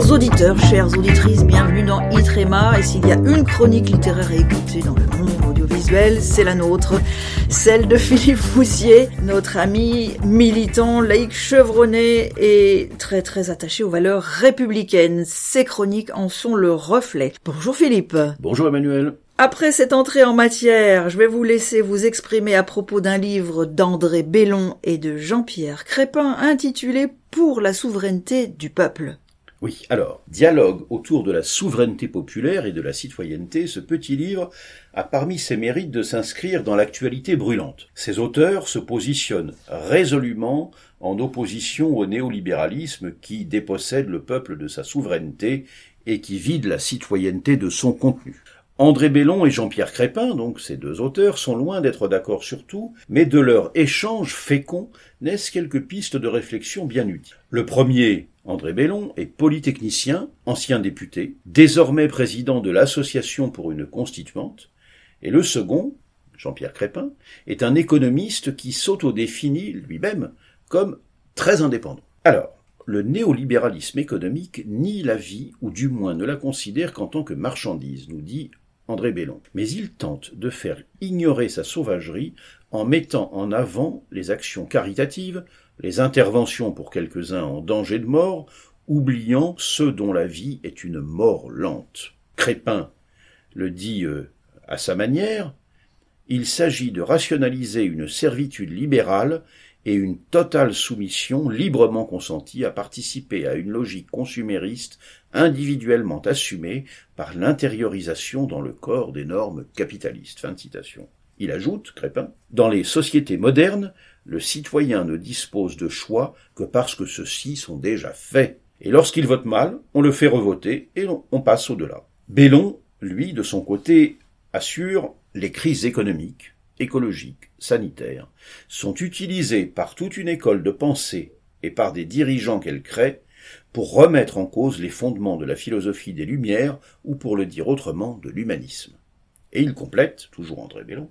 Chers auditeurs, chères auditrices, bienvenue dans Itrema. Et s'il y a une chronique littéraire à écouter dans le monde audiovisuel, c'est la nôtre, celle de Philippe Foussier, notre ami militant, laïque chevronné et très très attaché aux valeurs républicaines. Ces chroniques en sont le reflet. Bonjour Philippe. Bonjour Emmanuel. Après cette entrée en matière, je vais vous laisser vous exprimer à propos d'un livre d'André Bellon et de Jean-Pierre Crépin intitulé Pour la souveraineté du peuple. Oui, alors, dialogue autour de la souveraineté populaire et de la citoyenneté, ce petit livre a parmi ses mérites de s'inscrire dans l'actualité brûlante. Ses auteurs se positionnent résolument en opposition au néolibéralisme qui dépossède le peuple de sa souveraineté et qui vide la citoyenneté de son contenu. André Bellon et Jean-Pierre Crépin, donc ces deux auteurs, sont loin d'être d'accord sur tout, mais de leur échange fécond naissent quelques pistes de réflexion bien utiles. Le premier, André Bellon, est polytechnicien, ancien député, désormais président de l'Association pour une constituante, et le second, Jean-Pierre Crépin, est un économiste qui s'auto-définit lui-même comme très indépendant. Alors, le néolibéralisme économique nie la vie, ou du moins ne la considère qu'en tant que marchandise, nous dit André Bellon. Mais il tente de faire ignorer sa sauvagerie en mettant en avant les actions caritatives, les interventions pour quelques-uns en danger de mort, oubliant ceux dont la vie est une mort lente. Crépin le dit euh, à sa manière, il s'agit de rationaliser une servitude libérale et une totale soumission librement consentie à participer à une logique consumériste individuellement assumée par l'intériorisation dans le corps des normes capitalistes. Fin de citation. Il ajoute, Crépin, dans les sociétés modernes, le citoyen ne dispose de choix que parce que ceux-ci sont déjà faits. Et lorsqu'il vote mal, on le fait revoter et on passe au-delà. Bellon, lui, de son côté, assure les crises économiques, écologiques, sanitaires, sont utilisées par toute une école de pensée et par des dirigeants qu'elle crée pour remettre en cause les fondements de la philosophie des Lumières ou pour le dire autrement de l'humanisme. Et il complète, toujours André Bellon,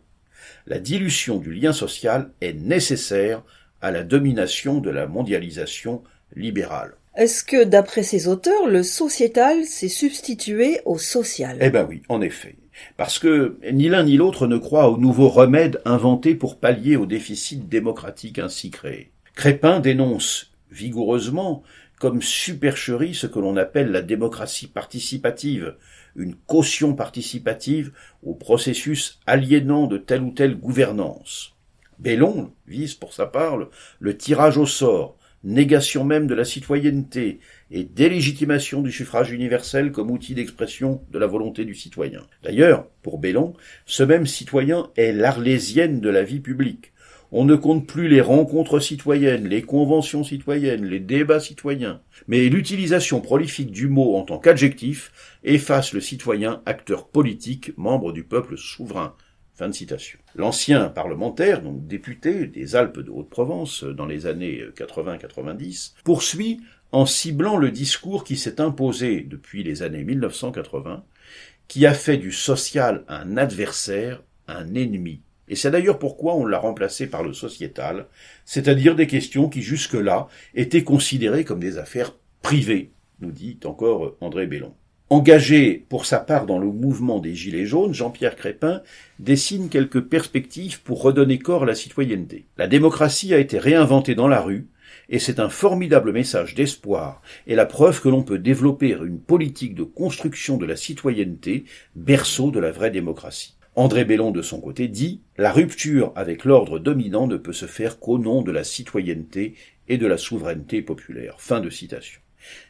la dilution du lien social est nécessaire à la domination de la mondialisation libérale. Est-ce que, d'après ces auteurs, le sociétal s'est substitué au social? Eh ben oui, en effet. Parce que ni l'un ni l'autre ne croit aux nouveaux remèdes inventés pour pallier au déficit démocratique ainsi créé. Crépin dénonce vigoureusement comme supercherie ce que l'on appelle la démocratie participative, une caution participative au processus aliénant de telle ou telle gouvernance. Bellon vise pour sa part le tirage au sort, négation même de la citoyenneté et délégitimation du suffrage universel comme outil d'expression de la volonté du citoyen. D'ailleurs, pour Bellon, ce même citoyen est l'arlésienne de la vie publique. On ne compte plus les rencontres citoyennes, les conventions citoyennes, les débats citoyens, mais l'utilisation prolifique du mot en tant qu'adjectif efface le citoyen acteur politique, membre du peuple souverain. Fin de citation. L'ancien parlementaire, donc député des Alpes de Haute-Provence dans les années 80-90, poursuit en ciblant le discours qui s'est imposé depuis les années 1980, qui a fait du social un adversaire, un ennemi. Et c'est d'ailleurs pourquoi on l'a remplacé par le sociétal, c'est-à-dire des questions qui jusque-là étaient considérées comme des affaires privées, nous dit encore André Bellon. Engagé pour sa part dans le mouvement des Gilets jaunes, Jean-Pierre Crépin dessine quelques perspectives pour redonner corps à la citoyenneté. La démocratie a été réinventée dans la rue, et c'est un formidable message d'espoir et la preuve que l'on peut développer une politique de construction de la citoyenneté, berceau de la vraie démocratie. André Bellon, de son côté, dit La rupture avec l'ordre dominant ne peut se faire qu'au nom de la citoyenneté et de la souveraineté populaire. Fin de citation.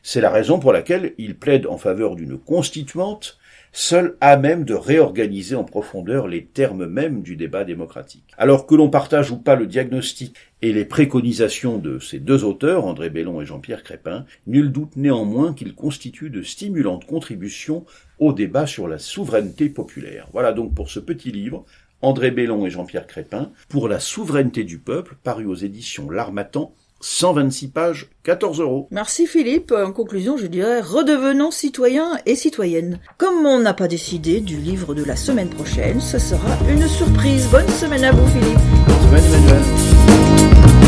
C'est la raison pour laquelle il plaide en faveur d'une constituante seule à même de réorganiser en profondeur les termes mêmes du débat démocratique. Alors que l'on partage ou pas le diagnostic et les préconisations de ces deux auteurs, André Bellon et Jean-Pierre Crépin, nul doute néanmoins qu'ils constituent de stimulantes contributions au débat sur la souveraineté populaire. Voilà donc pour ce petit livre, André Bellon et Jean-Pierre Crépin, pour la souveraineté du peuple, paru aux éditions L'Armatan 126 pages, 14 euros. Merci Philippe. En conclusion, je dirais redevenons citoyens et citoyennes. Comme on n'a pas décidé du livre de la semaine prochaine, ce sera une surprise. Bonne semaine à vous Philippe. Bonne semaine Emmanuel.